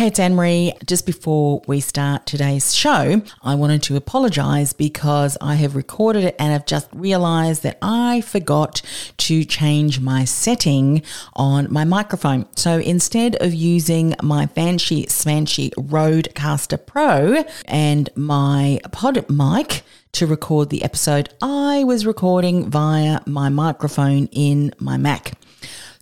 Hey, it's Anne Marie. Just before we start today's show, I wanted to apologize because I have recorded it and I've just realized that I forgot to change my setting on my microphone. So instead of using my fancy smanchy Rodecaster Pro and my pod mic, to record the episode, I was recording via my microphone in my Mac.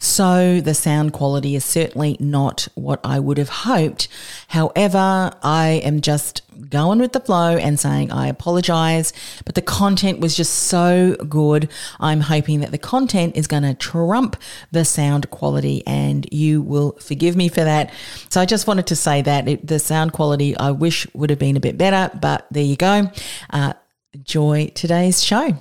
So the sound quality is certainly not what I would have hoped. However, I am just going with the flow and saying I apologize, but the content was just so good. I'm hoping that the content is going to trump the sound quality and you will forgive me for that. So I just wanted to say that it, the sound quality I wish would have been a bit better, but there you go. Uh, enjoy today's show.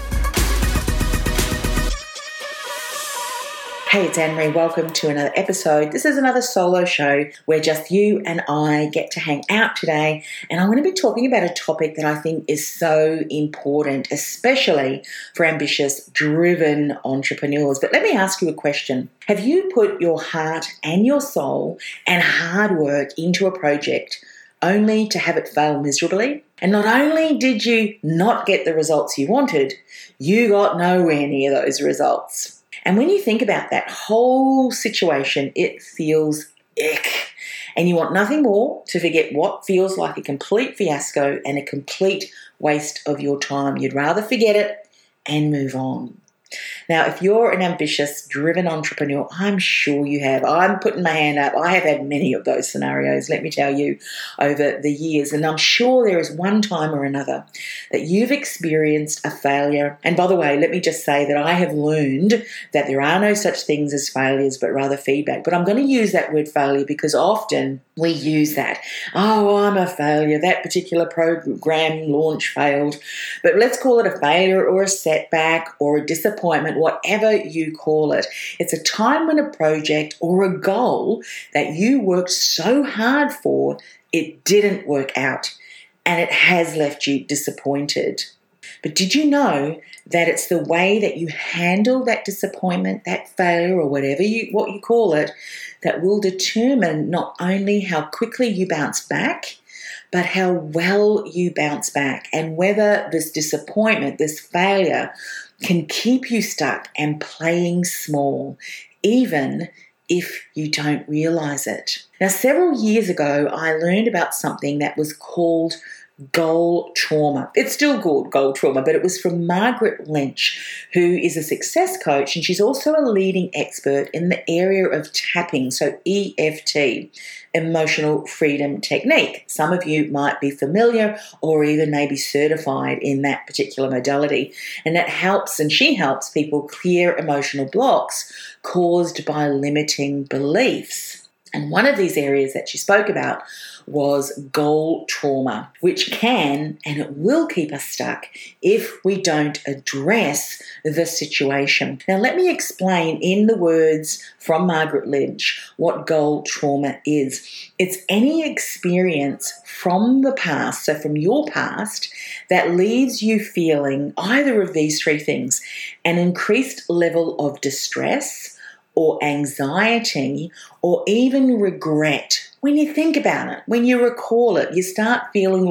Hey, it's Anne Marie. Welcome to another episode. This is another solo show where just you and I get to hang out today. And I'm going to be talking about a topic that I think is so important, especially for ambitious, driven entrepreneurs. But let me ask you a question Have you put your heart and your soul and hard work into a project? Only to have it fail miserably? And not only did you not get the results you wanted, you got nowhere near those results. And when you think about that whole situation, it feels ick. And you want nothing more to forget what feels like a complete fiasco and a complete waste of your time. You'd rather forget it and move on. Now, if you're an ambitious, driven entrepreneur, I'm sure you have. I'm putting my hand up. I have had many of those scenarios, let me tell you, over the years. And I'm sure there is one time or another that you've experienced a failure. And by the way, let me just say that I have learned that there are no such things as failures, but rather feedback. But I'm going to use that word failure because often we use that. Oh, I'm a failure. That particular program launch failed. But let's call it a failure or a setback or a disappointment, whatever you call it. It's a time when a project or a goal that you worked so hard for, it didn't work out and it has left you disappointed. But did you know that it's the way that you handle that disappointment, that failure, or whatever you what you call it, that will determine not only how quickly you bounce back, but how well you bounce back and whether this disappointment, this failure, can keep you stuck and playing small, even if you don't realize it. Now, several years ago, I learned about something that was called goal trauma. It's still called goal trauma, but it was from Margaret Lynch, who is a success coach and she's also a leading expert in the area of tapping, so EFT, emotional freedom technique. Some of you might be familiar or even maybe certified in that particular modality. And that helps, and she helps people clear emotional blocks caused by limiting beliefs. And one of these areas that she spoke about was goal trauma, which can and it will keep us stuck if we don't address the situation. Now, let me explain in the words from Margaret Lynch what goal trauma is. It's any experience from the past, so from your past, that leaves you feeling either of these three things an increased level of distress or anxiety or even regret when you think about it, when you recall it, you start feeling,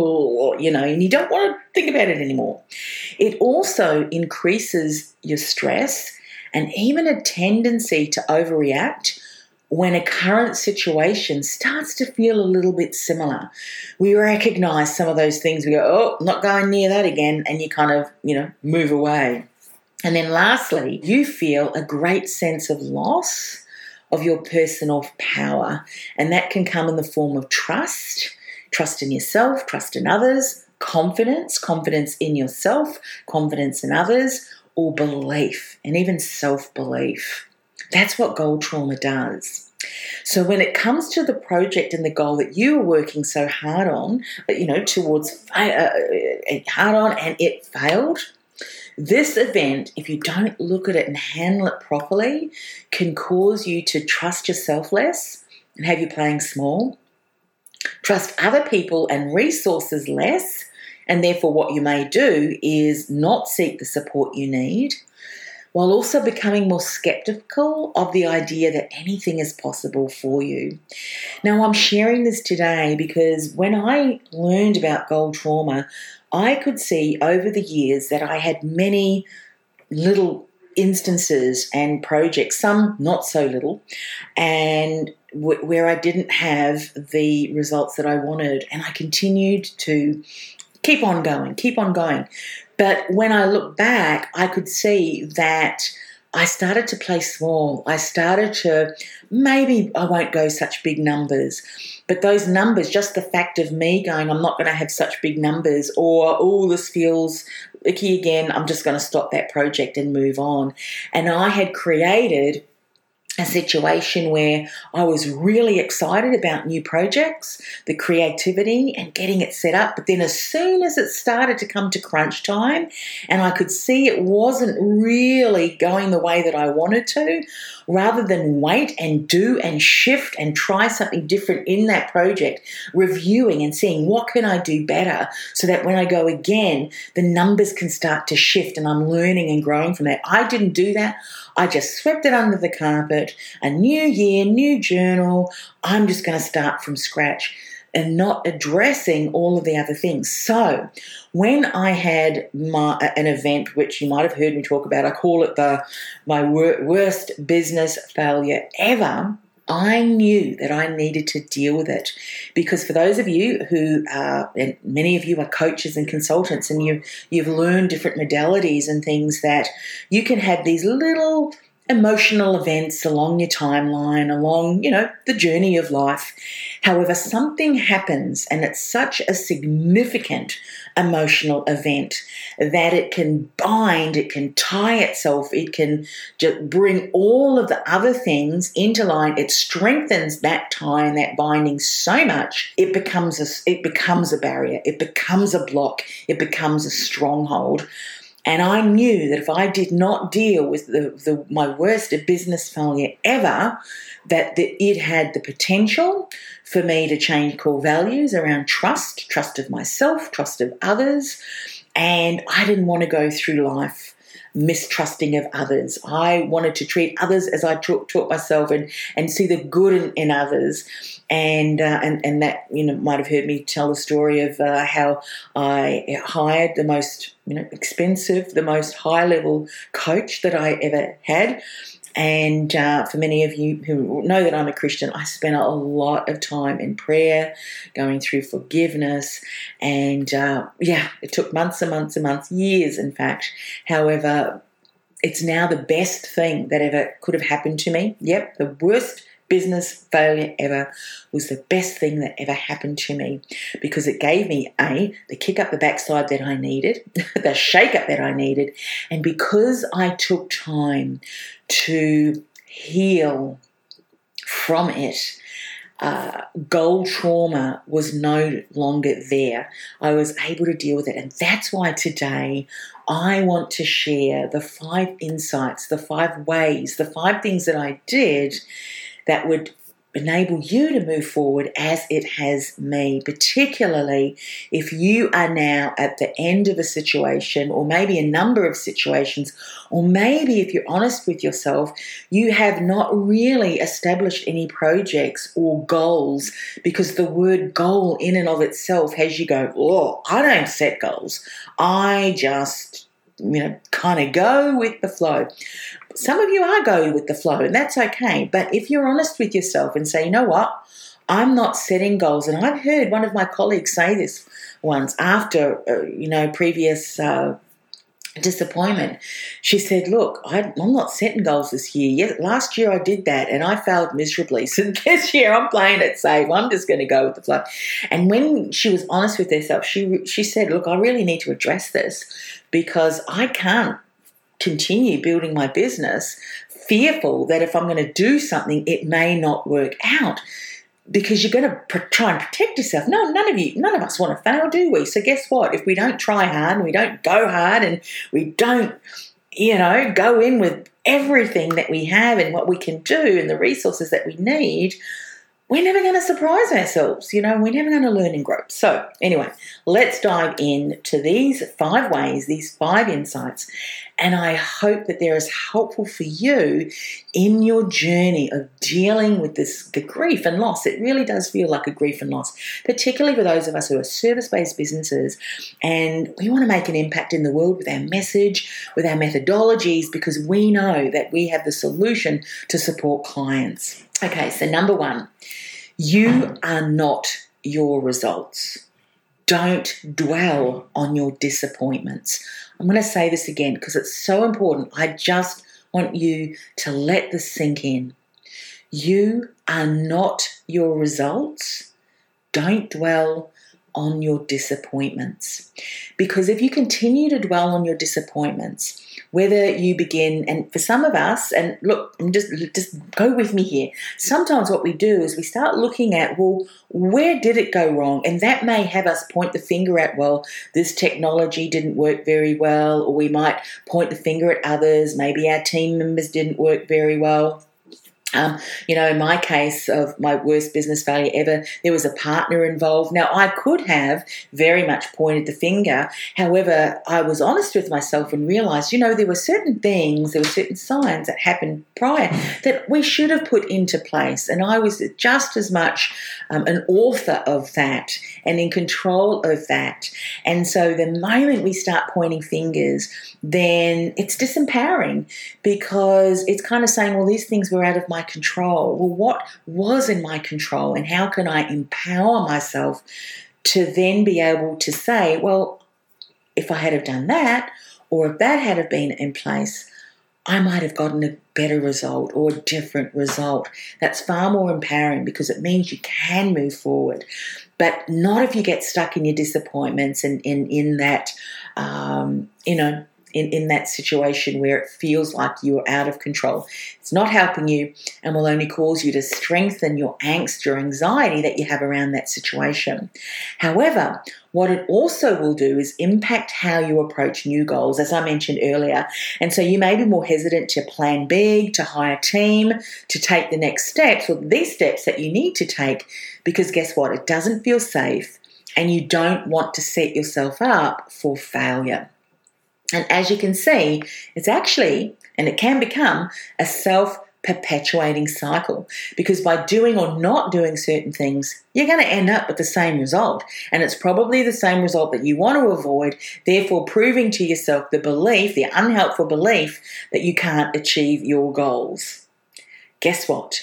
you know, and you don't want to think about it anymore. It also increases your stress and even a tendency to overreact when a current situation starts to feel a little bit similar. We recognize some of those things. We go, oh, not going near that again. And you kind of, you know, move away. And then lastly, you feel a great sense of loss of your personal power. And that can come in the form of trust, trust in yourself, trust in others, confidence, confidence in yourself, confidence in others, or belief, and even self belief. That's what goal trauma does. So when it comes to the project and the goal that you are working so hard on, you know, towards uh, uh hard on, and it failed, This event, if you don't look at it and handle it properly, can cause you to trust yourself less and have you playing small, trust other people and resources less, and therefore, what you may do is not seek the support you need while also becoming more skeptical of the idea that anything is possible for you. Now, I'm sharing this today because when I learned about goal trauma, I could see over the years that I had many little instances and projects, some not so little, and w- where I didn't have the results that I wanted. And I continued to keep on going, keep on going. But when I look back, I could see that I started to play small. I started to, maybe I won't go such big numbers, but those numbers, just the fact of me going, I'm not going to have such big numbers, or, oh, this feels icky again, I'm just going to stop that project and move on. And I had created a situation where I was really excited about new projects, the creativity, and getting it set up. But then, as soon as it started to come to crunch time, and I could see it wasn't really going the way that I wanted to, rather than wait and do and shift and try something different in that project, reviewing and seeing what can I do better so that when I go again, the numbers can start to shift and I'm learning and growing from that. I didn't do that. I just swept it under the carpet. A new year, new journal. I'm just going to start from scratch and not addressing all of the other things. So, when I had my, an event, which you might have heard me talk about, I call it the my wor- worst business failure ever. I knew that I needed to deal with it because for those of you who are, and many of you are coaches and consultants, and you you've learned different modalities and things that you can have these little emotional events along your timeline, along, you know, the journey of life. However, something happens and it's such a significant emotional event that it can bind, it can tie itself, it can just bring all of the other things into line. It strengthens that tie and that binding so much it becomes a it becomes a barrier, it becomes a block, it becomes a stronghold. And I knew that if I did not deal with the, the my worst business failure ever, that the, it had the potential for me to change core values around trust, trust of myself, trust of others. And I didn't want to go through life mistrusting of others. I wanted to treat others as I taught, taught myself and, and see the good in, in others. And, uh, and and that you know might have heard me tell the story of uh, how I hired the most you know expensive, the most high level coach that I ever had, and uh, for many of you who know that I'm a Christian, I spent a lot of time in prayer, going through forgiveness, and uh, yeah, it took months and months and months, years, in fact. However, it's now the best thing that ever could have happened to me. Yep, the worst business failure ever was the best thing that ever happened to me because it gave me a the kick up the backside that I needed, the shake up that I needed, and because I took time to heal from it. Uh, goal trauma was no longer there. I was able to deal with it. And that's why today I want to share the five insights, the five ways, the five things that I did that would enable you to move forward as it has me, particularly if you are now at the end of a situation or maybe a number of situations, or maybe if you're honest with yourself, you have not really established any projects or goals because the word goal in and of itself has you go, oh, I don't set goals. I just you know, kind of go with the flow. Some of you are going with the flow, and that's okay. But if you're honest with yourself and say, you know what, I'm not setting goals, and I've heard one of my colleagues say this once after, uh, you know, previous. Uh, disappointment. She said, Look, I, am not setting goals this year. Yes, last year I did that and I failed miserably. So this year I'm playing it safe. I'm just going to go with the flow. And when she was honest with herself, she, she said, Look, I really need to address this because I can't continue building my business fearful that if I'm going to do something, it may not work out. Because you're going to try and protect yourself. No, none of you, none of us want to fail, do we? So guess what? If we don't try hard and we don't go hard and we don't, you know, go in with everything that we have and what we can do and the resources that we need, we're never going to surprise ourselves, you know, we're never going to learn and grow. So, anyway, let's dive into these five ways, these five insights, and I hope that they're as helpful for you in your journey of dealing with this the grief and loss. It really does feel like a grief and loss, particularly for those of us who are service-based businesses and we want to make an impact in the world with our message, with our methodologies, because we know that we have the solution to support clients. Okay, so number one, you are not your results. Don't dwell on your disappointments. I'm going to say this again because it's so important. I just want you to let this sink in. You are not your results. Don't dwell on your disappointments. Because if you continue to dwell on your disappointments, whether you begin and for some of us and look just just go with me here. Sometimes what we do is we start looking at well where did it go wrong? And that may have us point the finger at well this technology didn't work very well or we might point the finger at others. Maybe our team members didn't work very well um, you know, in my case of my worst business failure ever, there was a partner involved. Now, I could have very much pointed the finger. However, I was honest with myself and realized, you know, there were certain things, there were certain signs that happened prior that we should have put into place. And I was just as much um, an author of that and in control of that. And so the moment we start pointing fingers, then it's disempowering because it's kind of saying, well, these things were out of my control. Well, what was in my control, and how can I empower myself to then be able to say, well, if I had have done that, or if that had have been in place, I might have gotten a better result or a different result. That's far more empowering because it means you can move forward. But not if you get stuck in your disappointments and in, in that, um, you know, in, in that situation where it feels like you're out of control. It's not helping you and will only cause you to strengthen your angst or anxiety that you have around that situation. However, what it also will do is impact how you approach new goals, as I mentioned earlier. And so you may be more hesitant to plan big, to hire a team, to take the next steps or these steps that you need to take because guess what? It doesn't feel safe and you don't want to set yourself up for failure. And as you can see, it's actually, and it can become, a self perpetuating cycle because by doing or not doing certain things, you're going to end up with the same result. And it's probably the same result that you want to avoid, therefore, proving to yourself the belief, the unhelpful belief, that you can't achieve your goals. Guess what?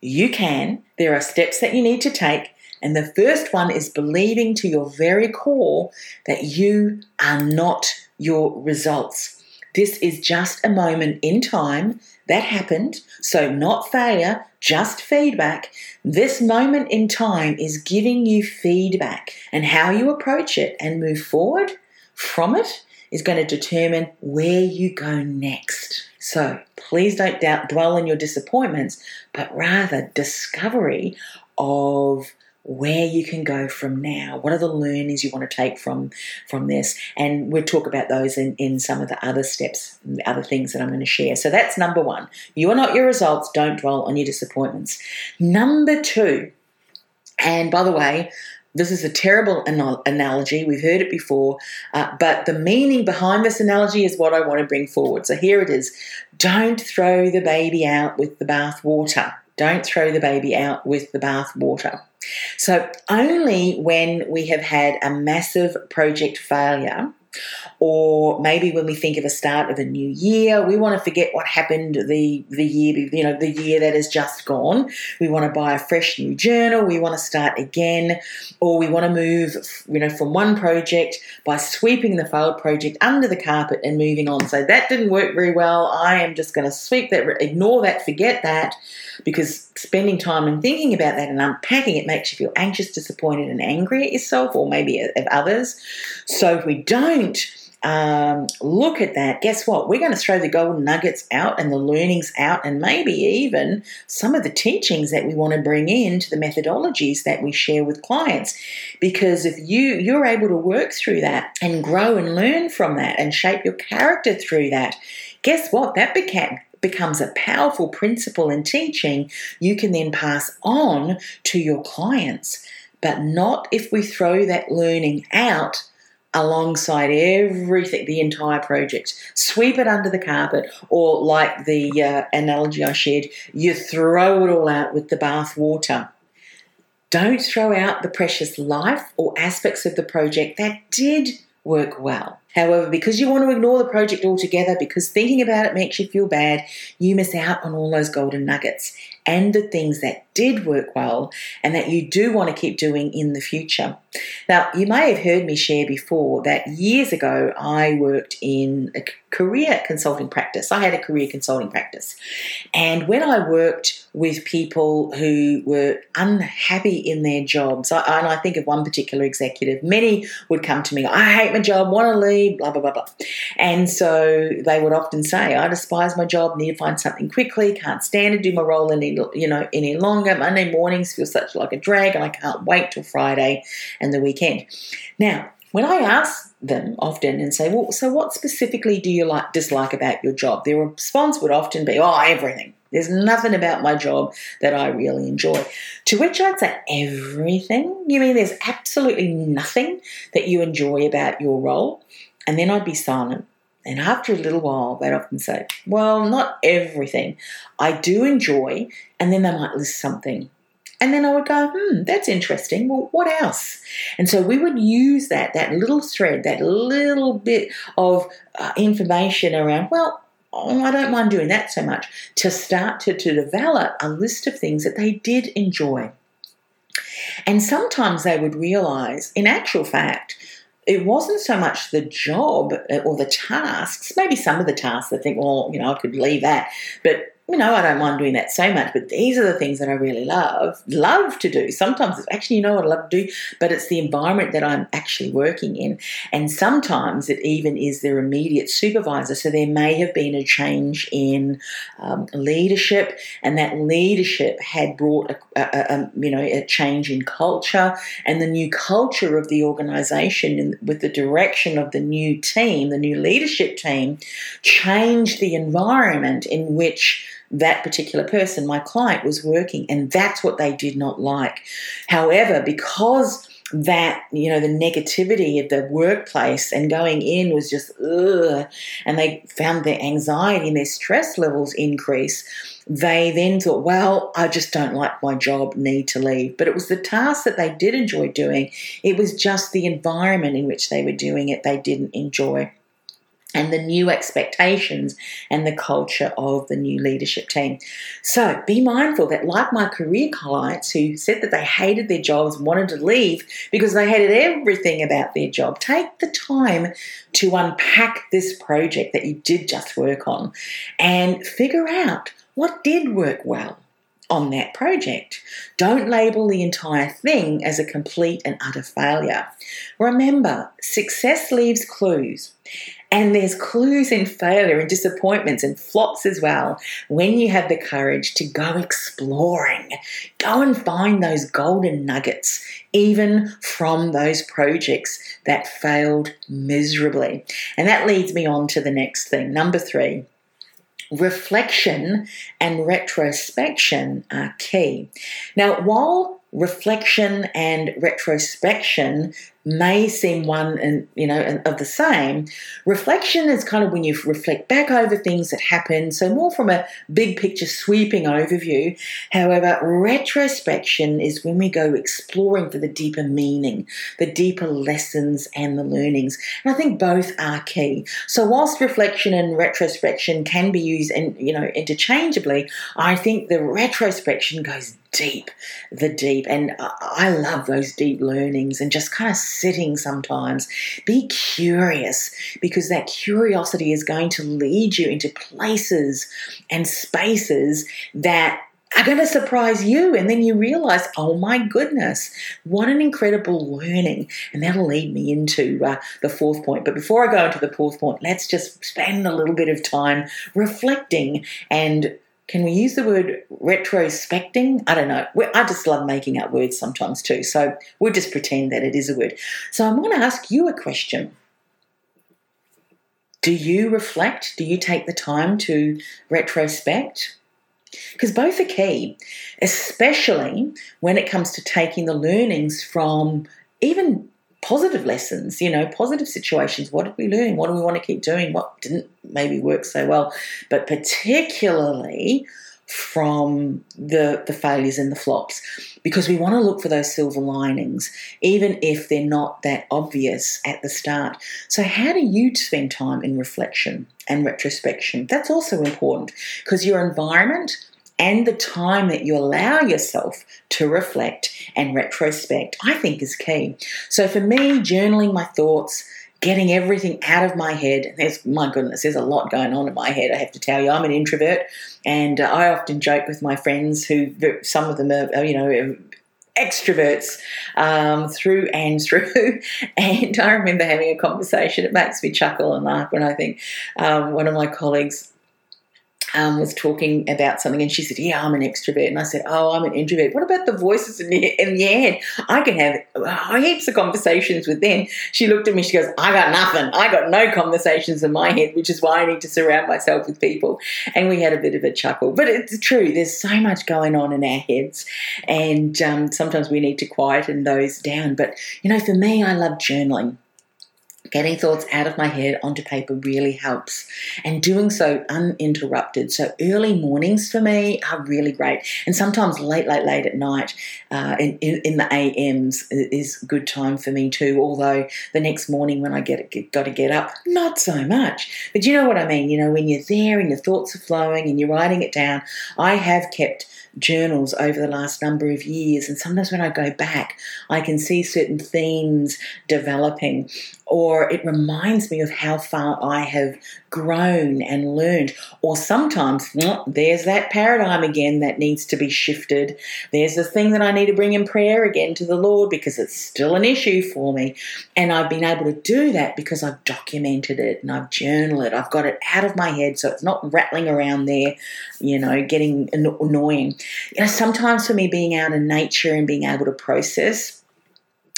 You can. There are steps that you need to take. And the first one is believing to your very core that you are not your results. This is just a moment in time that happened, so not failure, just feedback. This moment in time is giving you feedback, and how you approach it and move forward from it is going to determine where you go next. So please don't doubt, dwell on your disappointments, but rather discovery of where you can go from now. What are the learnings you want to take from from this? And we'll talk about those in, in some of the other steps, the other things that I'm going to share. So that's number one. You are not your results. Don't dwell on your disappointments. Number two, and by the way, this is a terrible analogy. We've heard it before, uh, but the meaning behind this analogy is what I want to bring forward. So here it is Don't throw the baby out with the bath water. Don't throw the baby out with the bath water. So, only when we have had a massive project failure or maybe when we think of a start of a new year, we want to forget what happened the the year you know the year that has just gone. We want to buy a fresh new journal. We want to start again, or we want to move you know from one project by sweeping the failed project under the carpet and moving on. So that didn't work very well. I am just going to sweep that, ignore that, forget that, because spending time and thinking about that and unpacking it makes you feel anxious, disappointed, and angry at yourself, or maybe at others. So if we don't um, look at that, guess what? We're going to throw the golden nuggets out and the learnings out, and maybe even some of the teachings that we want to bring into the methodologies that we share with clients. Because if you you're able to work through that and grow and learn from that and shape your character through that, guess what? That became becomes a powerful principle and teaching you can then pass on to your clients. But not if we throw that learning out alongside everything, the entire project. Sweep it under the carpet, or like the uh, analogy I shared, you throw it all out with the bath water. Don't throw out the precious life or aspects of the project that did work well. However, because you want to ignore the project altogether, because thinking about it makes you feel bad, you miss out on all those golden nuggets and the things that did work well and that you do want to keep doing in the future. Now, you may have heard me share before that years ago I worked in a career consulting practice. I had a career consulting practice. And when I worked with people who were unhappy in their jobs, I, and I think of one particular executive, many would come to me, I hate my job, want to leave, blah, blah, blah, blah. And so they would often say, I despise my job, need to find something quickly, can't stand to do my role you know, any longer. Monday mornings feel such like a drag and I can't wait till Friday and the weekend. Now, when I ask them often and say, Well, so what specifically do you like dislike about your job? Their response would often be, Oh, everything. There's nothing about my job that I really enjoy. To which I'd say, Everything? You mean there's absolutely nothing that you enjoy about your role? And then I'd be silent. And after a little while, they'd often say, Well, not everything. I do enjoy. And then they might list something and then I would go, hmm, that's interesting. Well, what else? And so we would use that, that little thread, that little bit of uh, information around, well, oh, I don't mind doing that so much, to start to, to develop a list of things that they did enjoy. And sometimes they would realize, in actual fact, it wasn't so much the job uh, or the tasks, maybe some of the tasks I think, well, you know, I could leave that, but you know, I don't mind doing that so much, but these are the things that I really love, love to do. Sometimes it's actually, you know what I love to do, but it's the environment that I'm actually working in. And sometimes it even is their immediate supervisor. So there may have been a change in um, leadership, and that leadership had brought, a, a, a, you know, a change in culture, and the new culture of the organization with the direction of the new team, the new leadership team, changed the environment in which that particular person, my client, was working, and that's what they did not like. However, because that you know the negativity of the workplace and going in was just ugh, and they found their anxiety and their stress levels increase they then thought well i just don't like my job need to leave. But it was the task that they did enjoy doing. It was just the environment in which they were doing it they didn't enjoy and the new expectations and the culture of the new leadership team. So be mindful that, like my career clients who said that they hated their jobs, wanted to leave because they hated everything about their job, take the time to unpack this project that you did just work on and figure out what did work well on that project. Don't label the entire thing as a complete and utter failure. Remember, success leaves clues. And there's clues in failure and disappointments and flops as well when you have the courage to go exploring. Go and find those golden nuggets, even from those projects that failed miserably. And that leads me on to the next thing. Number three reflection and retrospection are key. Now, while reflection and retrospection may seem one and you know of the same reflection is kind of when you reflect back over things that happened. So more from a big picture sweeping overview. However retrospection is when we go exploring for the deeper meaning the deeper lessons and the learnings. And i think both are key. So whilst reflection and retrospection can be used and you know interchangeably i think the retrospection goes deep, the deep. And I love those deep learnings and just kind of sitting sometimes. Be curious because that curiosity is going to lead you into places and spaces that are going to surprise you. And then you realize, oh my goodness, what an incredible learning. And that'll lead me into uh, the fourth point. But before I go into the fourth point, let's just spend a little bit of time reflecting and can we use the word retrospecting? I don't know. I just love making up words sometimes too. So we'll just pretend that it is a word. So I'm going to ask you a question. Do you reflect? Do you take the time to retrospect? Because both are key, especially when it comes to taking the learnings from even positive lessons, you know, positive situations. What did we learn? What do we want to keep doing? What didn't maybe work so well? But particularly from the the failures and the flops because we want to look for those silver linings even if they're not that obvious at the start so how do you spend time in reflection and retrospection that's also important because your environment and the time that you allow yourself to reflect and retrospect, I think is key. So for me, journaling my thoughts, getting everything out of my head. There's my goodness, there's a lot going on in my head. I have to tell you, I'm an introvert, and uh, I often joke with my friends who some of them are, you know. Extroverts um, through and through, and I remember having a conversation. It makes me chuckle and laugh when I think um, one of my colleagues um, was talking about something and she said, Yeah, I'm an extrovert. And I said, Oh, I'm an introvert. What about the voices in, the, in your head? I can have heaps of conversations with them. She looked at me, she goes, I got nothing. I got no conversations in my head, which is why I need to surround myself with people. And we had a bit of a chuckle. But it's true, there's so much going on in our heads. And um, sometimes we need to quieten those down. But, you know, for me, I love journaling. Getting thoughts out of my head onto paper really helps, and doing so uninterrupted. So, early mornings for me are really great, and sometimes late, late, late at night uh, in, in, in, the AMs is good time for me too. Although the next morning when I get, get got to get up, not so much. But you know what I mean? You know, when you're there and your thoughts are flowing and you're writing it down, I have kept journals over the last number of years. And sometimes when I go back, I can see certain themes developing, or it reminds me of how far I have grown and learned. Or sometimes there's that paradigm again that needs to be shifted. There's the thing that I need to bring in prayer again to the Lord because it's still an issue for me. And I've been able to do that because I've documented it and I've journaled it. I've got it out of my head so it's not rattling around there, you know, getting annoying. You know, sometimes for me, being out in nature and being able to process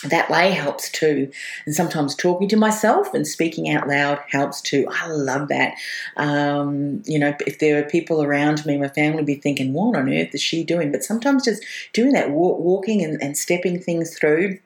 that way helps too. And sometimes talking to myself and speaking out loud helps too. I love that. Um, you know, if there are people around me, my family be thinking, what on earth is she doing? But sometimes just doing that, walking and, and stepping things through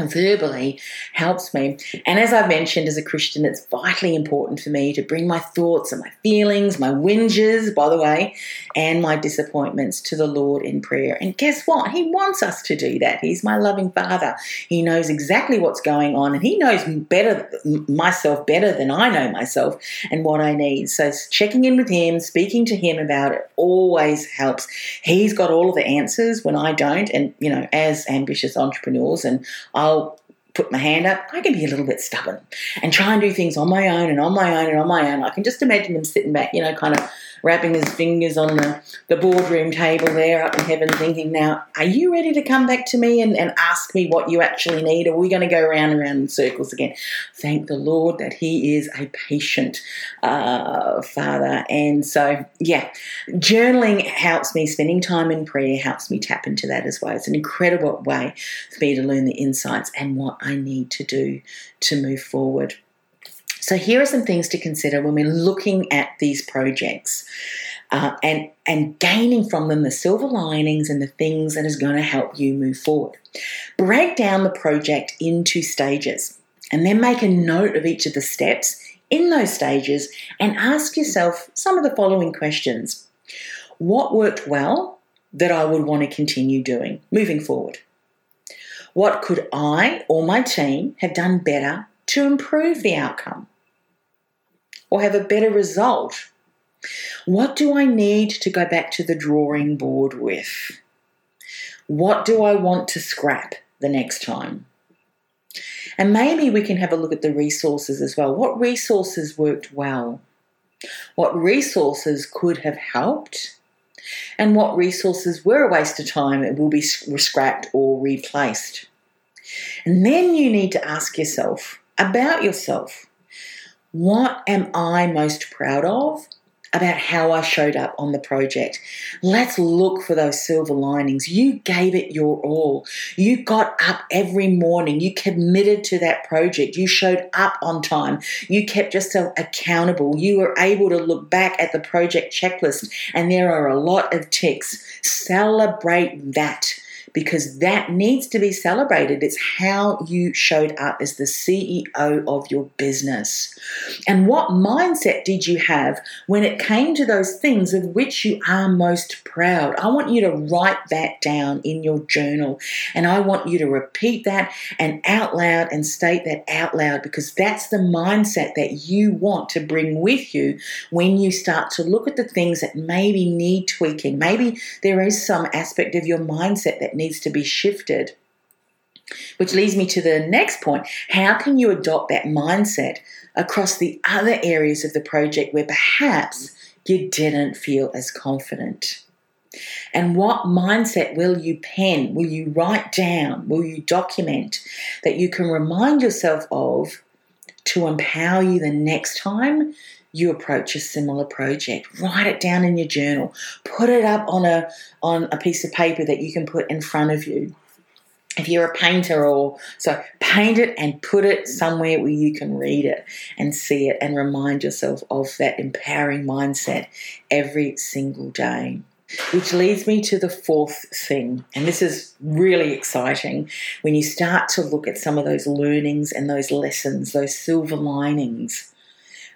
verbally helps me. And as I've mentioned, as a Christian, it's vitally important for me to bring my thoughts and my feelings, my whinges, by the way, and my disappointments to the Lord in prayer. And guess what? He wants us to do that. He's my loving Father. He knows exactly what's going on, and He knows better myself better than I know myself and what I need. So checking in with Him, speaking to Him about it, always helps. He's got all of the answers when I don't, and you know, as ambitious entrepreneurs, and I I'll put my hand up, I can be a little bit stubborn and try and do things on my own and on my own and on my own. I can just imagine him sitting back, you know, kind of rapping his fingers on the, the boardroom table there up in heaven, thinking, now, are you ready to come back to me and, and ask me what you actually need? Are we going to go around and around in circles again? Thank the Lord that He is a patient uh, Father. And so, yeah, journaling helps me, spending time in prayer helps me tap into that as well. It's an incredible way for me to learn the insights and what I need to do to move forward. So, here are some things to consider when we're looking at these projects uh, and, and gaining from them the silver linings and the things that is going to help you move forward. Break down the project into stages and then make a note of each of the steps in those stages and ask yourself some of the following questions What worked well that I would want to continue doing moving forward? What could I or my team have done better to improve the outcome? or have a better result? What do I need to go back to the drawing board with? What do I want to scrap the next time? And maybe we can have a look at the resources as well. What resources worked well? What resources could have helped? and what resources were a waste of time and will be scrapped or replaced. And then you need to ask yourself about yourself. What am I most proud of about how I showed up on the project. Let's look for those silver linings. You gave it your all. You got up every morning. You committed to that project. You showed up on time. You kept yourself accountable. You were able to look back at the project checklist, and there are a lot of ticks. Celebrate that because that needs to be celebrated. It's how you showed up as the CEO of your business. And what mindset did you have when it came to those things of which you are most proud? I want you to write that down in your journal and I want you to repeat that and out loud and state that out loud because that's the mindset that you want to bring with you when you start to look at the things that maybe need tweaking. Maybe there is some aspect of your mindset that needs to be shifted. Which leads me to the next point. How can you adopt that mindset across the other areas of the project where perhaps you didn't feel as confident? And what mindset will you pen? Will you write down? Will you document that you can remind yourself of to empower you the next time you approach a similar project. Write it down in your journal. Put it up on a on a piece of paper that you can put in front of you. If you're a painter or so, paint it and put it somewhere where you can read it and see it and remind yourself of that empowering mindset every single day. Which leads me to the fourth thing, and this is really exciting when you start to look at some of those learnings and those lessons, those silver linings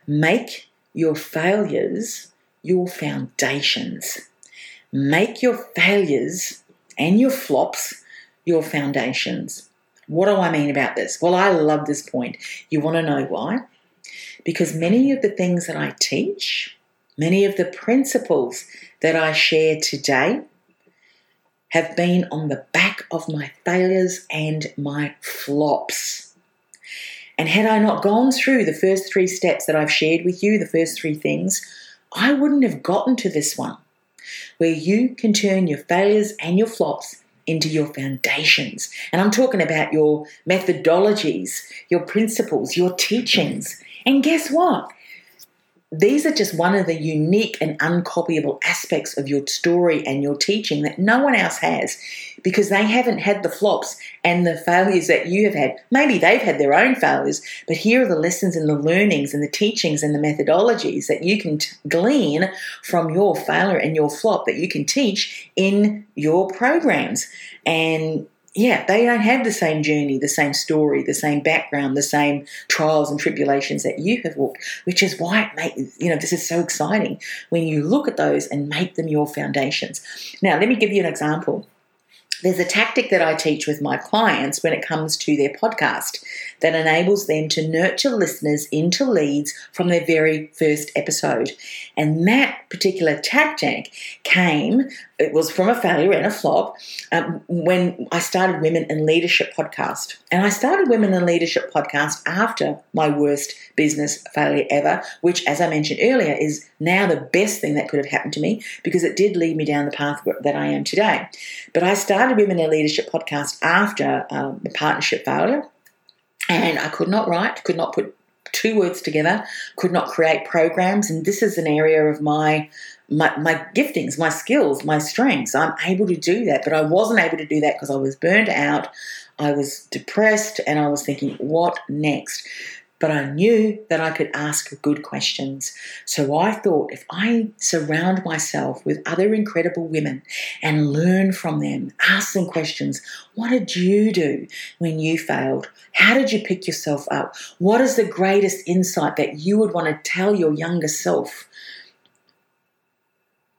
Make your failures your foundations. Make your failures and your flops your foundations. What do I mean about this? Well, I love this point. You want to know why? Because many of the things that I teach, many of the principles that I share today, have been on the back of my failures and my flops. And had I not gone through the first three steps that I've shared with you, the first three things, I wouldn't have gotten to this one, where you can turn your failures and your flops into your foundations. And I'm talking about your methodologies, your principles, your teachings. And guess what? These are just one of the unique and uncopyable aspects of your story and your teaching that no one else has because they haven't had the flops and the failures that you have had. Maybe they've had their own failures, but here are the lessons and the learnings and the teachings and the methodologies that you can t- glean from your failure and your flop that you can teach in your programs. And yeah, they don't have the same journey, the same story, the same background, the same trials and tribulations that you have walked, which is why it makes, you know, this is so exciting when you look at those and make them your foundations. Now, let me give you an example. There's a tactic that I teach with my clients when it comes to their podcast that enables them to nurture listeners into leads from their very first episode. And that particular tactic came, it was from a failure and a flop um, when I started Women in Leadership podcast. And I started Women in Leadership podcast after my worst business failure ever, which, as I mentioned earlier, is now the best thing that could have happened to me because it did lead me down the path that I am today. But I started Women in Leadership podcast after um, the partnership failure. And I could not write, could not put two words together, could not create programs. And this is an area of my my, my giftings, my skills, my strengths. I'm able to do that, but I wasn't able to do that because I was burned out. I was depressed and I was thinking, what next? But I knew that I could ask good questions. So I thought if I surround myself with other incredible women and learn from them, ask them questions what did you do when you failed? How did you pick yourself up? What is the greatest insight that you would want to tell your younger self?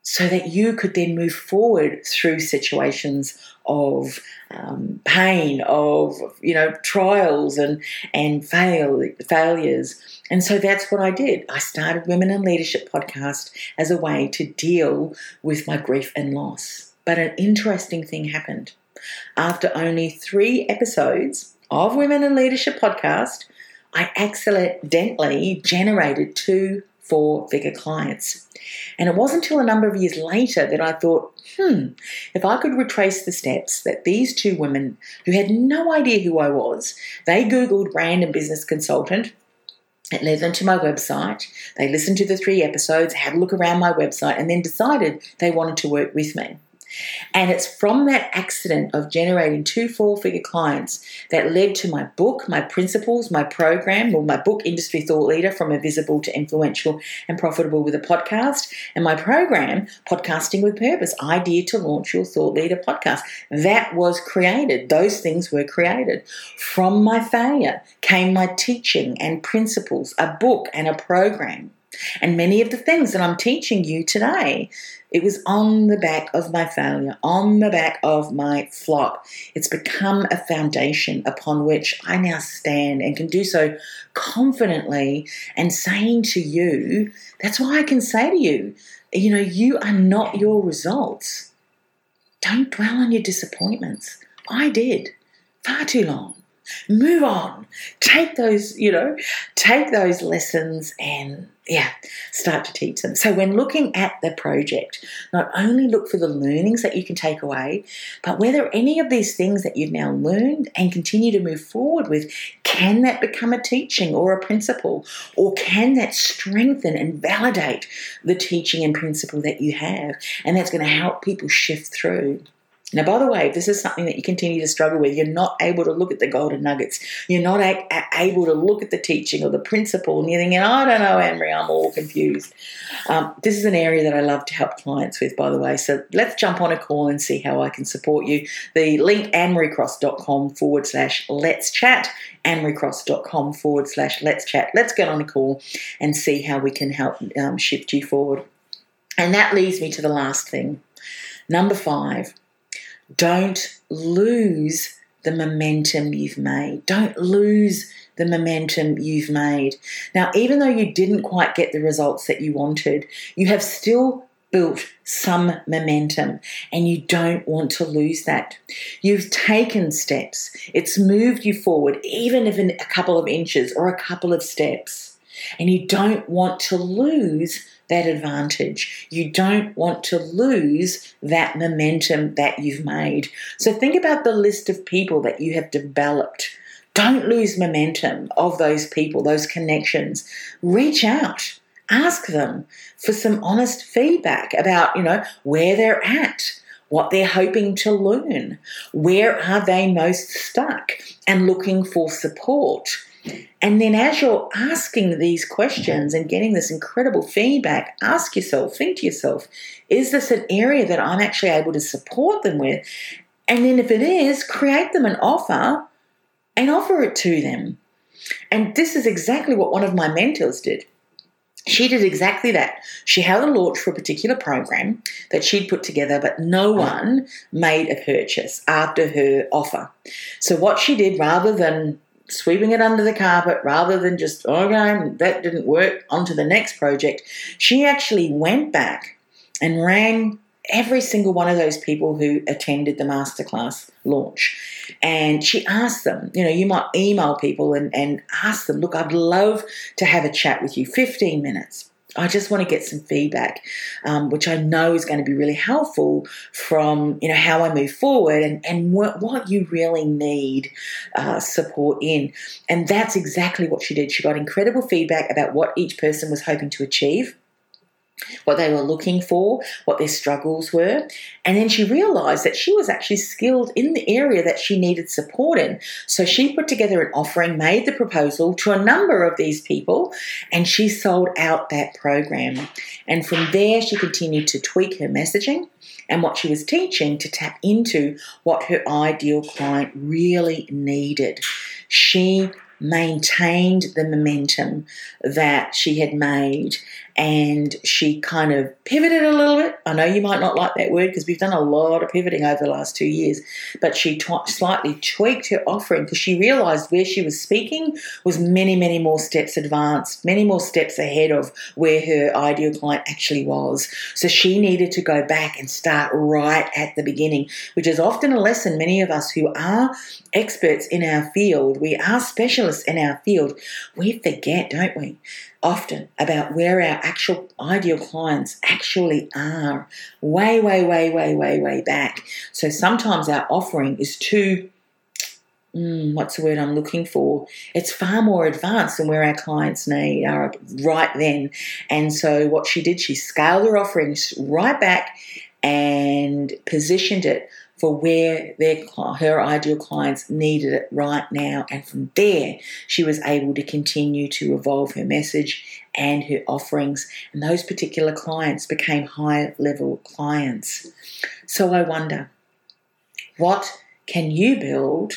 So that you could then move forward through situations of um, pain, of you know trials and and fail failures. And so that's what I did. I started Women in Leadership podcast as a way to deal with my grief and loss. But an interesting thing happened. After only three episodes of Women in Leadership podcast, I accidentally generated two four figure clients. And it wasn't until a number of years later that I thought, hmm, if I could retrace the steps that these two women who had no idea who I was, they Googled brand and business consultant. It led them to my website. They listened to the three episodes, had a look around my website, and then decided they wanted to work with me. And it's from that accident of generating two four figure clients that led to my book, my principles, my program, or my book, Industry Thought Leader From Invisible to Influential and Profitable with a Podcast, and my program, Podcasting with Purpose Idea to Launch Your Thought Leader Podcast. That was created. Those things were created. From my failure came my teaching and principles, a book and a program. And many of the things that I'm teaching you today it was on the back of my failure, on the back of my flop. It's become a foundation upon which I now stand and can do so confidently and saying to you, that's why I can say to you, you know, you are not your results. Don't dwell on your disappointments. I did far too long. Move on. Take those, you know, take those lessons and yeah, start to teach them. So, when looking at the project, not only look for the learnings that you can take away, but whether any of these things that you've now learned and continue to move forward with, can that become a teaching or a principle? Or can that strengthen and validate the teaching and principle that you have? And that's going to help people shift through. Now, by the way, if this is something that you continue to struggle with, you're not able to look at the golden nuggets. You're not a- able to look at the teaching or the principle, and you're thinking, I don't know, Anne-Marie, I'm all confused. Um, this is an area that I love to help clients with, by the way. So let's jump on a call and see how I can support you. The link, annemariecross.com forward slash let's chat, annemariecross.com forward slash let's chat. Let's get on a call and see how we can help um, shift you forward. And that leads me to the last thing. Number five, don't lose the momentum you've made. Don't lose the momentum you've made. Now, even though you didn't quite get the results that you wanted, you have still built some momentum and you don't want to lose that. You've taken steps, it's moved you forward, even if in a couple of inches or a couple of steps, and you don't want to lose that advantage. You don't want to lose that momentum that you've made. So think about the list of people that you have developed. Don't lose momentum of those people, those connections. Reach out. Ask them for some honest feedback about, you know, where they're at, what they're hoping to learn, where are they most stuck and looking for support and then as you're asking these questions and getting this incredible feedback, ask yourself, think to yourself, is this an area that I'm actually able to support them with? And then if it is, create them an offer and offer it to them. And this is exactly what one of my mentors did. She did exactly that. She held a launch for a particular program that she'd put together, but no one made a purchase after her offer. So, what she did, rather than sweeping it under the carpet rather than just, oh, okay, that didn't work, on to the next project. She actually went back and rang every single one of those people who attended the masterclass launch. And she asked them, you know, you might email people and, and ask them, look, I'd love to have a chat with you, 15 minutes. I just want to get some feedback, um, which I know is going to be really helpful from you know how I move forward and and what, what you really need uh, support in, and that's exactly what she did. She got incredible feedback about what each person was hoping to achieve what they were looking for, what their struggles were. And then she realized that she was actually skilled in the area that she needed support in. So she put together an offering, made the proposal to a number of these people, and she sold out that program. And from there, she continued to tweak her messaging and what she was teaching to tap into what her ideal client really needed. She maintained the momentum that she had made and she kind of pivoted a little bit. I know you might not like that word because we've done a lot of pivoting over the last two years, but she t- slightly tweaked her offering because she realized where she was speaking was many, many more steps advanced, many more steps ahead of where her ideal client actually was. So she needed to go back and start right at the beginning, which is often a lesson many of us who are experts in our field, we are specialists in our field, we forget, don't we? Often about where our actual ideal clients actually are way, way, way, way, way, way back. So sometimes our offering is too mm, what's the word I'm looking for? It's far more advanced than where our clients need are right then. And so what she did, she scaled her offerings right back and positioned it for where their her ideal clients needed it right now and from there she was able to continue to evolve her message and her offerings and those particular clients became high level clients. So i wonder what can you build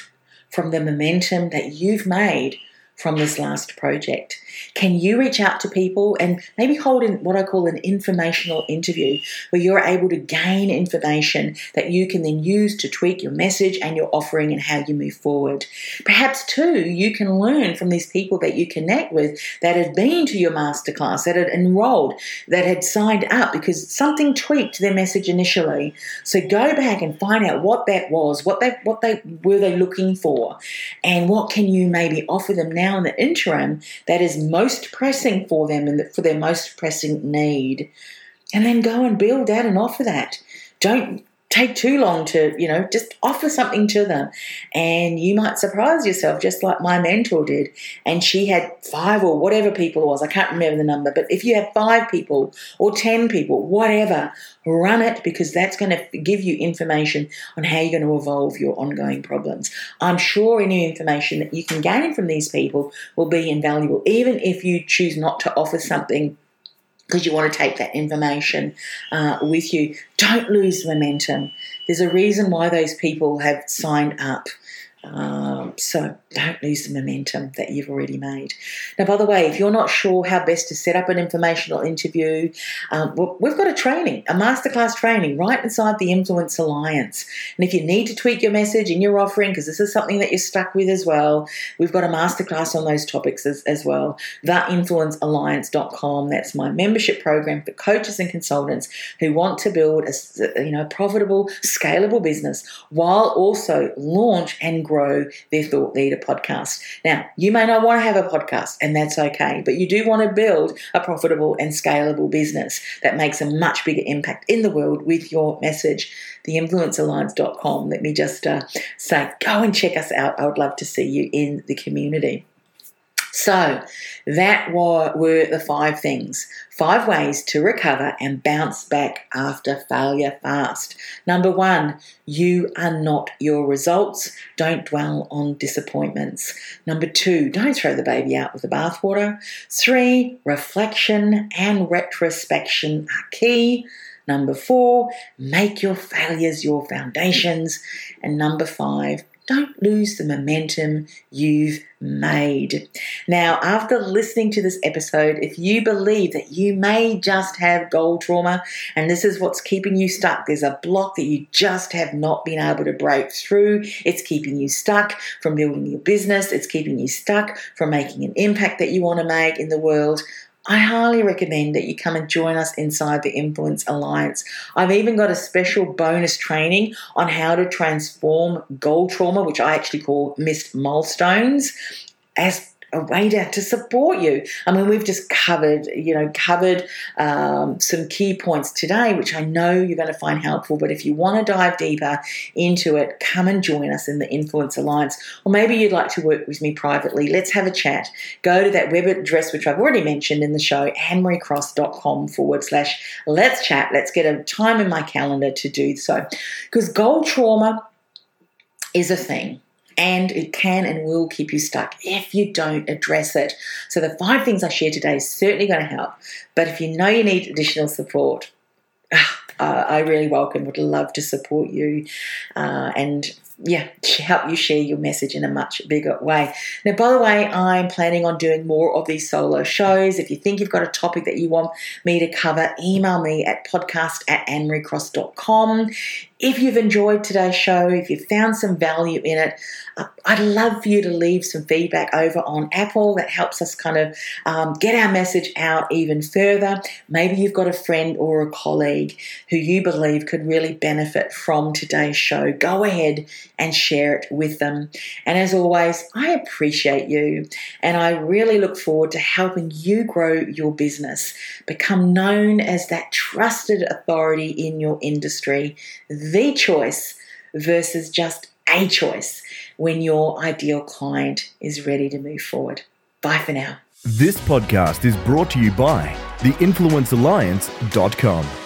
from the momentum that you've made from this last project? Can you reach out to people and maybe hold in what I call an informational interview where you're able to gain information that you can then use to tweak your message and your offering and how you move forward? Perhaps, too, you can learn from these people that you connect with that had been to your masterclass, that had enrolled, that had signed up because something tweaked their message initially. So go back and find out what that was, what they what they were they looking for, and what can you maybe offer them now now in the interim that is most pressing for them and for their most pressing need. And then go and build that and offer that. Don't take too long to, you know, just offer something to them. And you might surprise yourself, just like my mentor did. And she had five or whatever people it was, I can't remember the number, but if you have five people or 10 people, whatever, run it because that's going to give you information on how you're going to evolve your ongoing problems. I'm sure any information that you can gain from these people will be invaluable, even if you choose not to offer something because you want to take that information uh, with you. Don't lose momentum. There's a reason why those people have signed up. Um, so don't lose the momentum that you've already made. Now, by the way, if you're not sure how best to set up an informational interview, um, we've got a training, a masterclass training right inside the Influence Alliance. And if you need to tweak your message in your offering, because this is something that you're stuck with as well, we've got a masterclass on those topics as, as well. TheInfluenceAlliance.com. That's my membership program for coaches and consultants who want to build a you know profitable, scalable business while also launch and grow grow their thought leader podcast. Now, you may not want to have a podcast, and that's okay, but you do want to build a profitable and scalable business that makes a much bigger impact in the world with your message. Theinfluencealliance.com. Let me just uh, say, go and check us out. I would love to see you in the community. So, that were the five things. Five ways to recover and bounce back after failure fast. Number one, you are not your results. Don't dwell on disappointments. Number two, don't throw the baby out with the bathwater. Three, reflection and retrospection are key. Number four, make your failures your foundations. And number five, don't lose the momentum you've made. Now, after listening to this episode, if you believe that you may just have goal trauma and this is what's keeping you stuck, there's a block that you just have not been able to break through, it's keeping you stuck from building your business, it's keeping you stuck from making an impact that you want to make in the world. I highly recommend that you come and join us inside the Influence Alliance. I've even got a special bonus training on how to transform goal trauma, which I actually call missed milestones, as a way to, to support you. I mean, we've just covered, you know, covered um, some key points today, which I know you're going to find helpful. But if you want to dive deeper into it, come and join us in the Influence Alliance. Or maybe you'd like to work with me privately. Let's have a chat. Go to that web address, which I've already mentioned in the show, annemariecross.com forward slash let's chat. Let's get a time in my calendar to do so. Because goal trauma is a thing and it can and will keep you stuck if you don't address it. So, the five things I share today is certainly going to help. But if you know you need additional support, uh, I really welcome, would love to support you uh, and yeah, to help you share your message in a much bigger way. Now, by the way, I'm planning on doing more of these solo shows. If you think you've got a topic that you want me to cover, email me at podcast at annemariecross.com. If you've enjoyed today's show, if you've found some value in it, uh, I'd love for you to leave some feedback over on Apple. That helps us kind of um, get our message out even further. Maybe you've got a friend or a colleague who you believe could really benefit from today's show. Go ahead and share it with them. And as always, I appreciate you and I really look forward to helping you grow your business, become known as that trusted authority in your industry, the choice versus just a choice when your ideal client is ready to move forward. Bye for now. This podcast is brought to you by theinfluencealliance.com.